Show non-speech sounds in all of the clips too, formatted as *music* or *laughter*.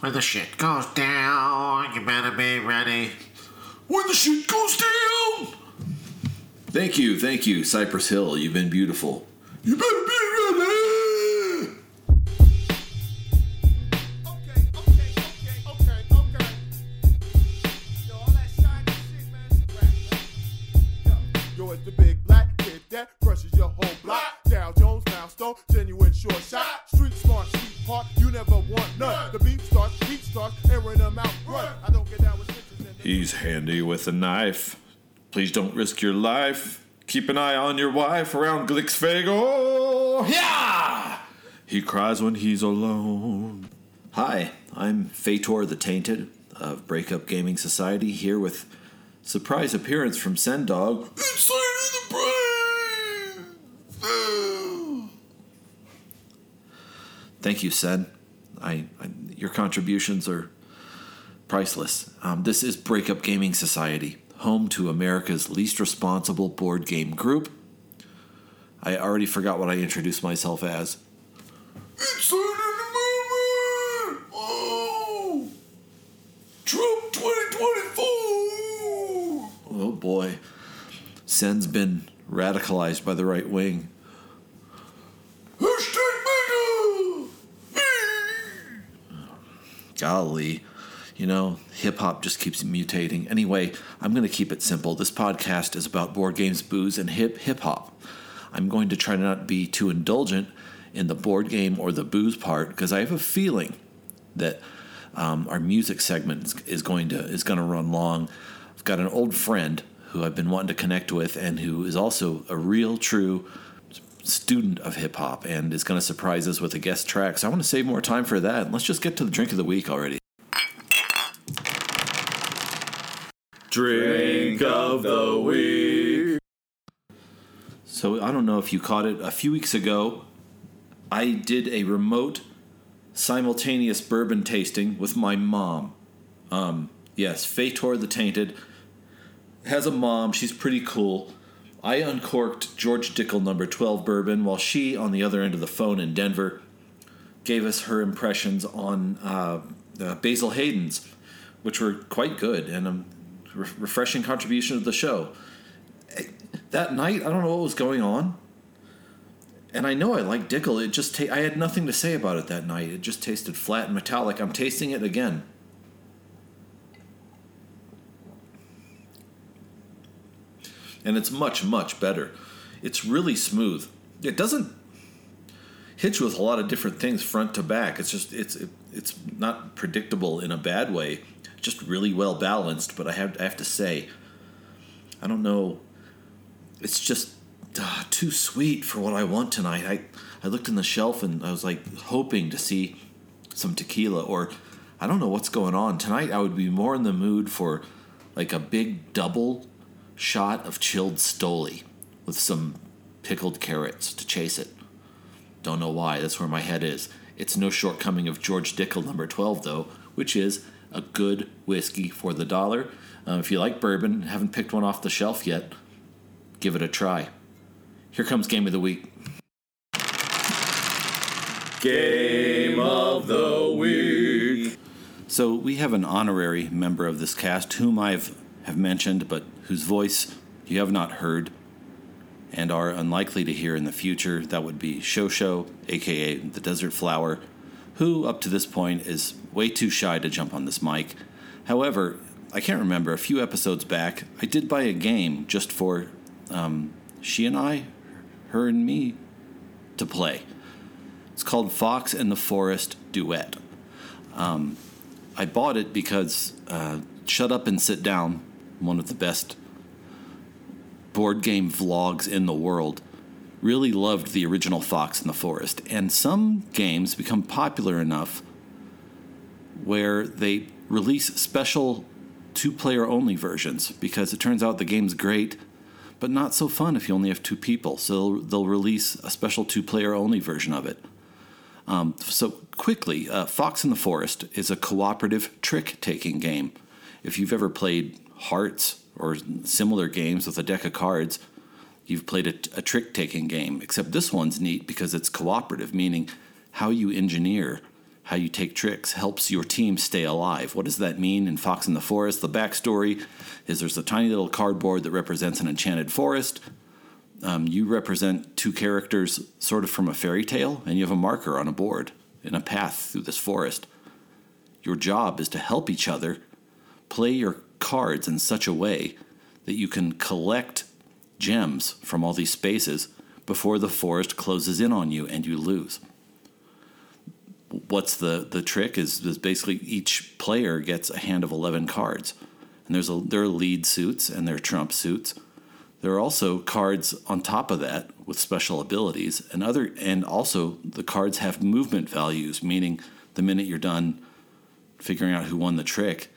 When the shit goes down, you better be ready. When the shit goes down! Thank you, thank you, Cypress Hill. You've been beautiful. You better be ready! Handy with a knife. Please don't risk your life. Keep an eye on your wife around Glixfago. Yeah! He cries when he's alone. Hi, I'm Fator the Tainted of Breakup Gaming Society here with surprise appearance from Sen Dog. Inside of the brain! Thank you, Sen. I, I your contributions are priceless. Um, this is Breakup Gaming Society, home to America's least responsible board game group. I already forgot what I introduced myself as. Inside of the movement! Oh! Trump 2024! Oh boy, Sen's been radicalized by the right wing. Hashtag MAGA! Golly, you know, hip hop just keeps mutating. Anyway, I'm going to keep it simple. This podcast is about board games, booze, and hip hip hop. I'm going to try to not be too indulgent in the board game or the booze part because I have a feeling that um, our music segment is- is going to is going to run long. I've got an old friend who I've been wanting to connect with and who is also a real true student of hip hop and is going to surprise us with a guest track. So I want to save more time for that. Let's just get to the drink of the week already. Drink of the week. So I don't know if you caught it a few weeks ago. I did a remote simultaneous bourbon tasting with my mom. Um, yes, Fator the Tainted has a mom. She's pretty cool. I uncorked George Dickel number 12 bourbon while she, on the other end of the phone in Denver, gave us her impressions on uh, uh, Basil Hayden's, which were quite good and a re- refreshing contribution to the show. Eh, That night, I don't know what was going on. And I know I like Dickel. It just ta- I had nothing to say about it that night. It just tasted flat and metallic. I'm tasting it again. and it's much much better. It's really smooth. It doesn't hit you with a lot of different things front to back. It's just it's it, it's not predictable in a bad way. Just really well balanced. But I have I have to say, I don't know. It's just uh, too sweet for what I want tonight. I I looked in the shelf and I was like hoping to see some tequila or I don't know what's going on tonight. I would be more in the mood for like a big double shot of chilled Stoli with some pickled carrots to chase it. Don't know why, that's where my head is. It's no shortcoming of George Dickel number 12, though, which is a good whiskey for the dollar. Uh, if you like bourbon, haven't picked one off the shelf yet, give it a try. Here comes Game of the Week. Game of the Week. So we have an honorary member of this cast whom I've have mentioned, but whose voice you have not heard and are unlikely to hear in the future. That would be Shosho, aka the Desert Flower, who up to this point is way too shy to jump on this mic. However, I can't remember, a few episodes back, I did buy a game just for um, she and I, her and me, to play. It's called Fox in the Forest Duet. Um, I bought it because uh, Shut Up and Sit Down, one of the best board game vlogs in the world, really loved the original Fox in the Forest. And some games become popular enough where they release special two player only versions because it turns out the game's great, but not so fun if you only have two people. So they'll, release a special two player only version of it. Um, so, quickly, uh, Fox in the Forest is a cooperative trick taking game. If you've ever played Hearts or similar games with a deck of cards, you've played a, a trick taking game. Except this one's neat because it's cooperative, meaning how you engineer how you take tricks helps your team stay alive. What does that mean in Fox in the Forest? The backstory is there's a tiny little cardboard that represents an enchanted forest. Um, you represent two characters sort of from a fairy tale, and you have a marker on a board in a path through this forest. Your job is to help each other play your cards in such a way that you can collect gems from all these spaces before the forest closes in on you and you lose. What's the, the trick is, is basically each player gets a hand of 11 cards. And there's a, there are lead suits and there are trump suits. There are also cards on top of that with special abilities, and other and also the cards have movement values, meaning the minute you're done figuring out who won the trick,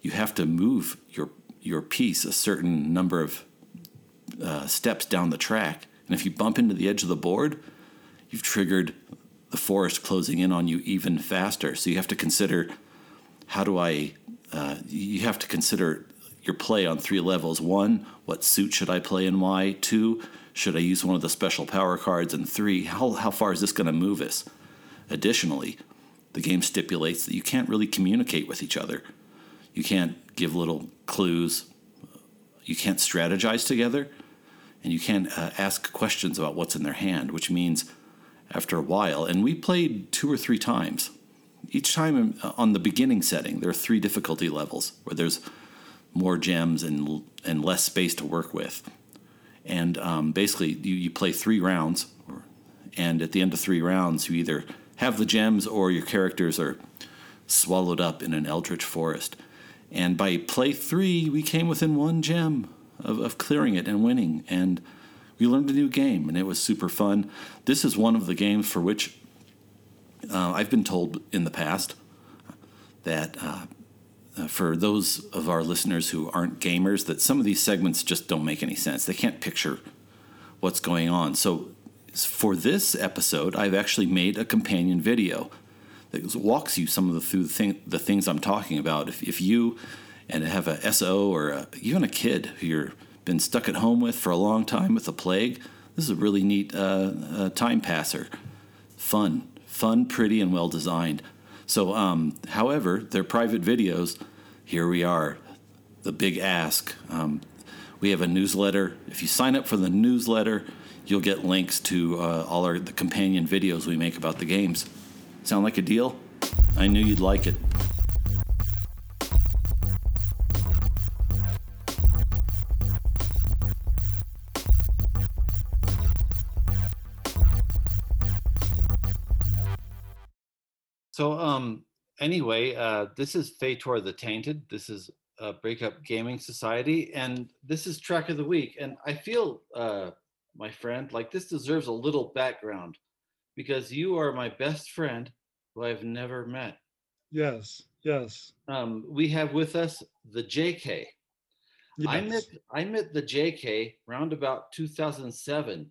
you have to move your your piece a certain number of uh, steps down the track, and if you bump into the edge of the board, you've triggered the forest closing in on you even faster. So you have to consider how do I? Uh, you have to consider your play on three levels. One, what suit should I play and why? Two, should I use one of the special power cards? And three, how, how far is this going to move us? Additionally, the game stipulates that you can't really communicate with each other. You can't give little clues. You can't strategize together. And you can't uh, ask questions about what's in their hand, which means after a while, and we played two or three times. Each time uh, on the beginning setting, there are three difficulty levels where there's more gems and and less space to work with. And um, basically, you, you play three rounds, and at the end of three rounds, you either have the gems or your characters are swallowed up in an eldritch forest. And by play three, we came within one gem of, of clearing it and winning. And we learned a new game, and it was super fun. This is one of the games for which uh, I've been told in the past that uh, uh, for those of our listeners who aren't gamers that some of these segments just don't make any sense. They can't picture what's going on. So for this episode, I've actually made a companion video that walks you some of the through the, thing, the things I'm talking about. If, if you and have a SO or a, even a kid who you're been stuck at home with for a long time with a plague, this is a really neat uh, uh, time passer. Fun, fun, pretty, and well designed. So, um, however, they're private videos. Here we are, the big ask. Um, we have a newsletter. If you sign up for the newsletter, you'll get links to uh, all our the companion videos we make about the games. Sound like a deal? I knew you'd like it. So, um, anyway, uh, this is Fator the Tainted. This is uh, Breakup Gaming Society, and this is Track of the Week. And I feel, uh, my friend, like this deserves a little background because you are my best friend who I've never met. Yes, yes. Um, we have with us the JK. I met. I met the JK round about 2007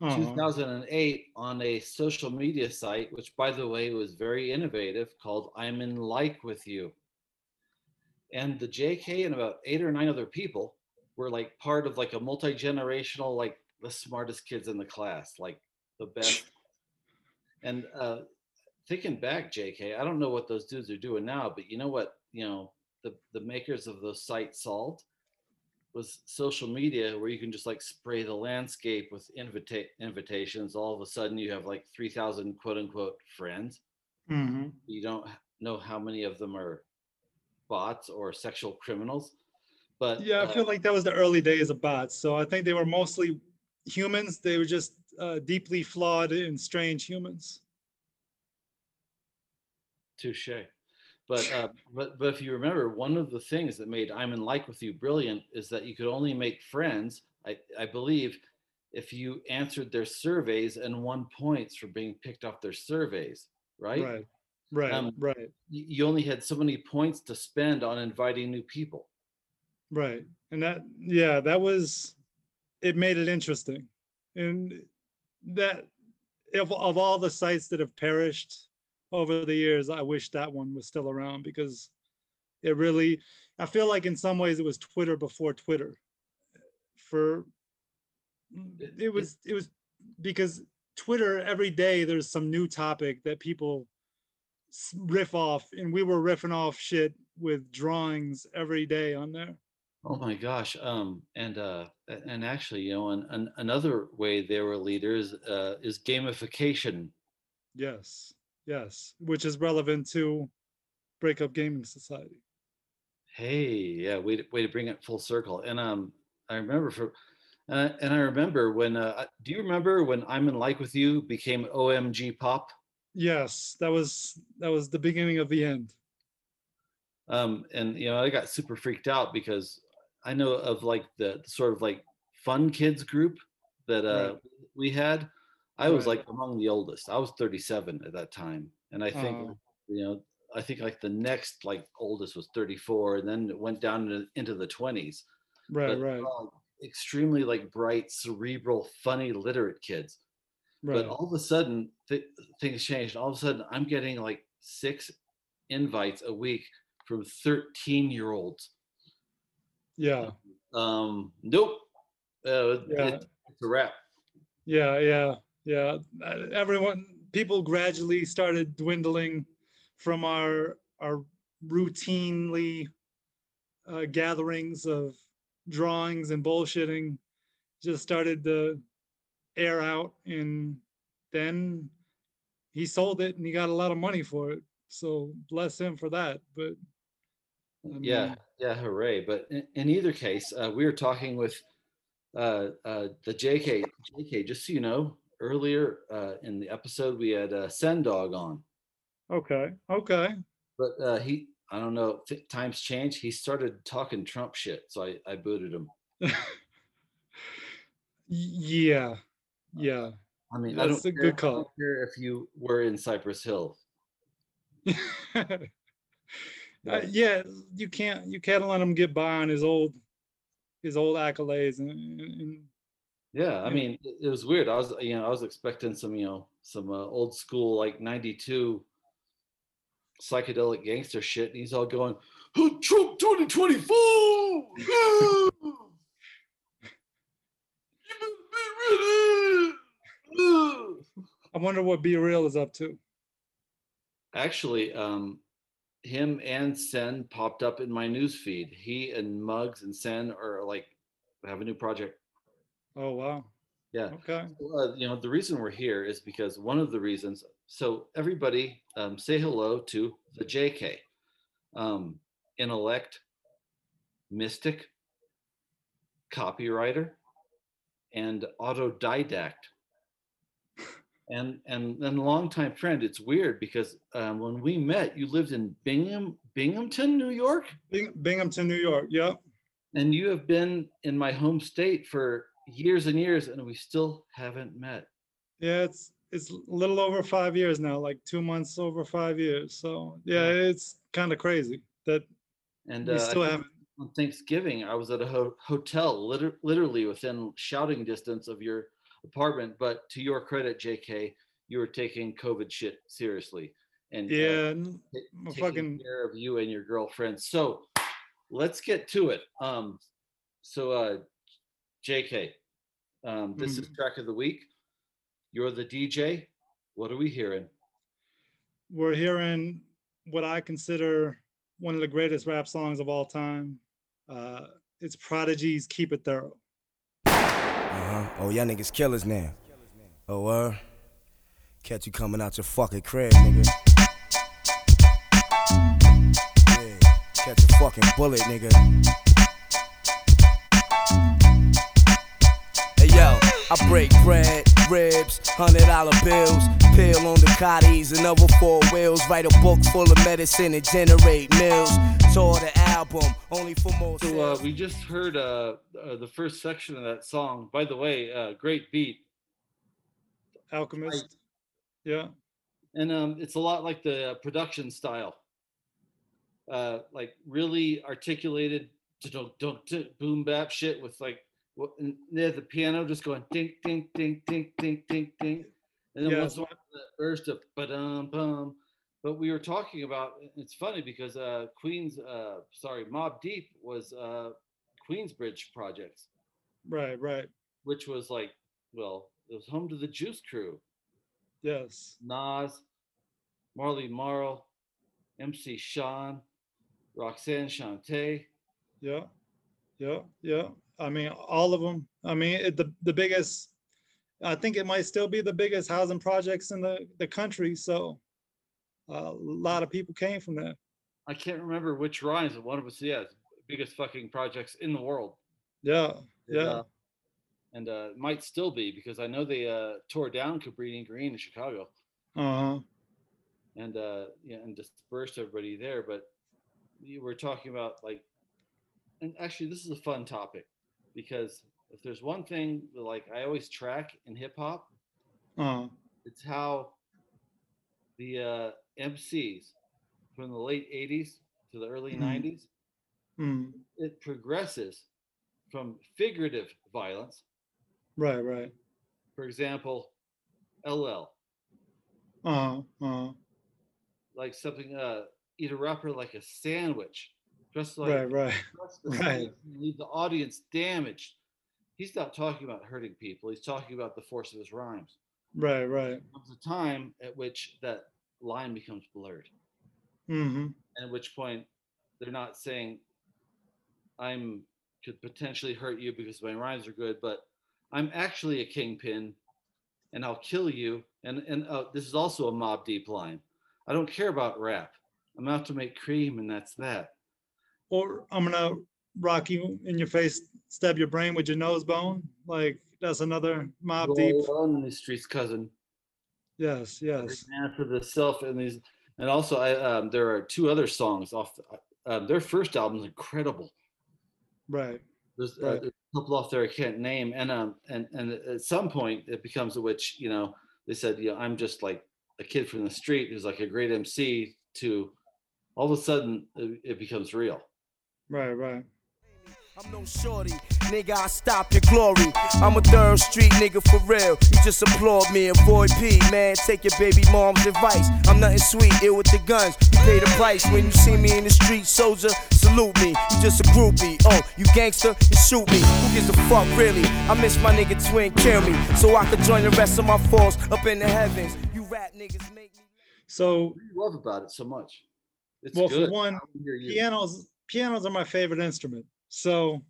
Uh-huh. 2008 on a social media site, which, by the way, was very innovative, called I'm in Like with You. And the JK and about eight or nine other people were like part of like a multi generational, like the smartest kids in the class, like the best. *laughs* And uh, thinking back, JK, I don't know what those dudes are doing now, but you know what? You know, the the makers of those sites solved was social media where you can just like spray the landscape with invita- invitations all of a sudden you have like 3000 quote unquote friends Mhm. you don't know how many of them are bots or sexual criminals but Yeah, I uh, feel like that was the early days of bots. So I think they were mostly humans. They were just uh, deeply flawed and strange humans. touche but uh, but but if you remember one of the things that made i'm in like with you brilliant is that you could only make friends i i believe if you answered their surveys and won points for being picked off their surveys right, Right. Right. Um, right. you only had so many points to spend on inviting new people. Right. And that, yeah, that was, it made it interesting. And that, of, of all the sites that have perished over the years, I wish that one was still around because it really, I feel like in some ways it was Twitter before Twitter. For, It- was, it was because Twitter, every day there's some new topic that people riff off, and we were riffing off shit with drawings every day on there. Oh my gosh. Um, and uh, and actually, you know, an, an, another way they were leaders uh, is gamification. Yes, yes, which is relevant to Breakup Gaming Society. Hey, yeah, way to, way to bring it full circle. And um, I remember for, uh, and I remember when. Uh, do you remember when I'm in like with you became OMG Pop? Yes, that was that was the beginning of the end. um, and you know i got super freaked out because i know of like the, the sort of like fun kids group that uh, Right. we had i was Right. like among the oldest i was 37 at that time and i think Oh. you know i think like the next like oldest was 34 and then it went down into, into the 20s Right, but right, all extremely like bright cerebral funny literate kids right. but all of a sudden th- things changed all of a sudden i'm getting like six invites a week from 13 year olds yeah, um nope uh, Yeah. it- it's a wrap yeah, yeah, yeah. Uh, Everyone, people gradually started dwindling from our our routinely uh, gatherings of drawings and bullshitting. Just started to air out, and then he sold it, and he got a lot of money for it. So bless him for that. But I yeah yeah hooray but in, in either case uh, we were talking with uh, uh, the jk jk just so you know earlier uh, in the episode we had a uh, sen dog on okay, okay. but uh, he i don't know th- times change he started talking trump shit so i, I booted him *laughs* Yeah, yeah. i mean i That's don't a care- good I call. don't care if you were in cypress hill *laughs* Uh, yeah, you can't you can't let him get by on his old his old accolades and, and Yeah, I mean, it, was weird. I was, you know, I was expecting some, you know, some uh, old school like '92 psychedelic gangster shit, and he's all going, Oh, Trump 2024! Ah! You better be ready! Ah! I wonder what B-Real is up to. actually, um, him and Sen popped up in my news feed. He and Muggs and Sen are like have a new project. Oh wow. Yeah. Okay. uh, you know the reason we're here is because one of the reasons so everybody um, say hello to the jk um, intellect mystic copywriter and autodidact *laughs* and and then longtime friend it's weird because um, when we met you lived in bingham binghamton new york Bing, Binghamton, New York. Yep. and you have been in my home state for years and years and we still haven't met Yeah, it's it's a little over five years now, like two months over five years. So yeah, it's kind of crazy that and we uh, still haven't. on Thanksgiving, I was at a ho- hotel, liter- literally within shouting distance of your apartment. But to your credit, JK, you were taking COVID shit seriously and uh, Yeah, I'm taking fucking care of you and your girlfriend. So let's get to it. Um, so uh, JK, um, this is Mhm. track of the week. You're the DJ. What are we hearing? we're hearing what I consider one of the greatest rap songs of all time. Uh, it's Prodigy's "Keep It Thorough." Uh-huh. Oh, y'all niggas killers now. Oh, uh. Catch you coming out your fucking crib, nigga. Yeah, catch a fucking bullet, nigga. I break bread, ribs, hundred dollar bills, pill on the cotties and other four wheels, write a book full of medicine and generate mills. Tour the album, only for more So uh, we just heard uh, uh, the first section of that song. By the way, uh, great beat. Alchemist. Yeah. and um, it's a lot like the production style, uh, like really articulated, dunk, dunk, dunk, boom bap shit with like there's the piano just going ding ding ding ding ding ding ding, and then Yeah, once the burst of ba dum bum. But we were talking about it's funny because uh, Queens, uh, sorry, Mobb Deep was uh, Queensbridge Projects, Right. Right. which was like, well, it was home to the Juice Crew. Yes. Nas, Marley Marl, MC Shan, Roxanne Shante. Yeah, yeah, yeah. I mean, all of them. I mean, it, the the biggest. I think it might still be the biggest housing projects in the the country. So, a lot of people came from there. I can't remember which rhymes, but one of us, yeah, biggest fucking projects in the world. Yeah, And, yeah, uh, and uh, might still be because I know they uh, tore down Cabrini Green in Chicago uh huh. and uh, yeah, and dispersed everybody there. But we were talking about like, and actually, this is a fun topic because if there's one thing like I always track in hip hop, Uh, it's how the uh, MCs from the late 80s to the early Mhm. 90s mm, it progresses from figurative violence right, right. for example ll Uh, uh, like something uh eat a rapper like a sandwich just like right, right. the *laughs* right. leave the audience damaged he's not talking about hurting people he's talking about the force of his rhymes Right, right. comes a time at which that line becomes blurred Mm-hmm. and at which point they're not saying I'm could potentially hurt you because my rhymes are good, but I'm actually a kingpin and I'll kill you. And and uh, this is also a mobb deep line. I don't care about rap. I'm out to make cream and that's that. Or I'm gonna rock you in your face, stab your brain with your nose bone. Like that's another mobb deep. On these streets, cousin. Yes, yes. For the self and these and also I um, there are two other songs off the, um, their first album is incredible. Right. There's, uh, Right. there's a couple off there I can't name, and um, and and at some point it becomes a which you know they said, you know, I'm just like a kid from the street who's like a great MC. To all of a sudden it, it becomes real. Right, right. I'm no shorty, nigga, I stop your glory. I'm a third street nigga for real. You just applaud me, avoid P, man. Take your baby mom's advice. I'm nothing sweet, ill with the guns. You pay the price when you see me in the street, soldier. Salute me, you just a groupie. Oh, you gangster, you shoot me. Who gives a fuck, really? I miss my nigga twin, kill me. So I could join the rest of my force up in the heavens. You rap niggas make me. So What do you love about it so much? It's well, good. for one, I wanna hear you. pianos pianos are my favorite instrument. So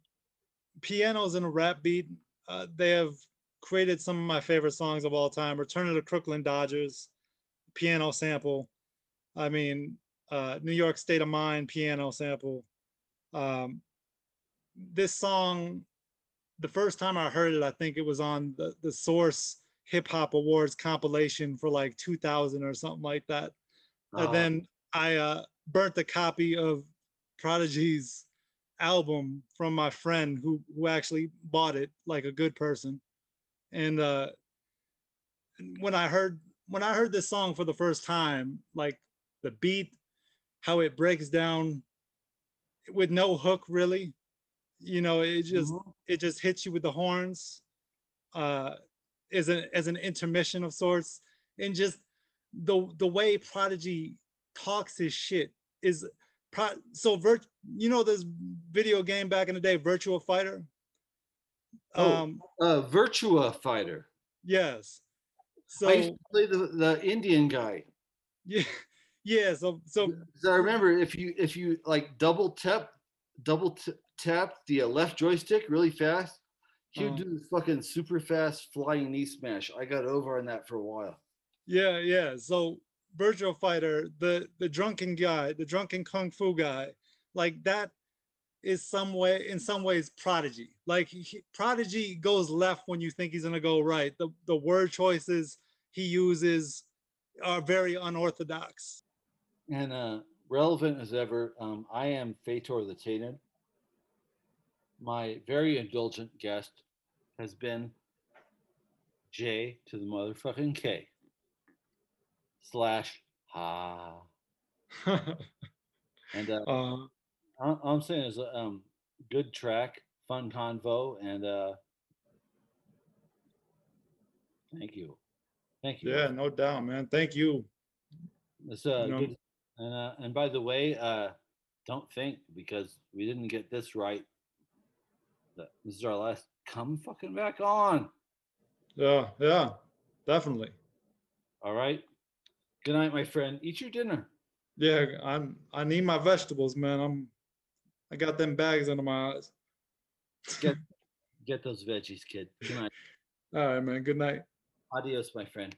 pianos in a rap beat, uh, they have created some of my favorite songs of all time. Return of the Crooklyn Dodgers, piano sample. I mean, uh, New York State of Mind piano sample. Um, this song, the first time I heard it, I think it was on the, the Source Hip Hop Awards compilation for like 2000 or something like that. Uh, And then I uh, burnt a copy of Prodigy's album from my friend who who actually bought it like a good person. And uh, when I heard when I heard this song for the first time, like the beat, how it breaks down with no hook really, you know, it just Mhm. it just hits you with the horns, uh, as an as an intermission of sorts, and just the the way Prodigy talks his shit is so virt you know this video game back in the day, Virtual Fighter. Oh. Um, uh, Virtua Fighter. yes. so I used to play the, the Indian guy. *laughs* yeah, yeah. So so I remember if you if you like double tap double tap the uh, left joystick really fast, he would Uh-huh. do this fucking super fast flying knee smash. I got over on that for a while. Yeah, yeah. So Virtual Fighter, the the drunken guy, the drunken kung fu guy, like that is some way in some ways prodigy. Like he, prodigy goes left when you think he's gonna go right. The the word choices he uses are very unorthodox. And uh, relevant as ever, um, I am Fator the Tainted. My very indulgent guest has been J to the motherfucking K slash ha. *laughs* And uh, all all I'm saying is, uh, um, good track, fun convo, and uh, thank you, thank you. yeah, no doubt, man. Thank you. It's uh, you know. good. And uh, and by the way, uh, don't think because we didn't get this right. This is our last. Come fucking back on. Yeah, yeah, definitely. All right. Good night, my friend. Eat your dinner. Yeah, I'm. I need my vegetables, man. I'm. I got them bags under my eyes. Get *laughs* those veggies, kid. Good night. All right, man. Good night. Adios, my friend.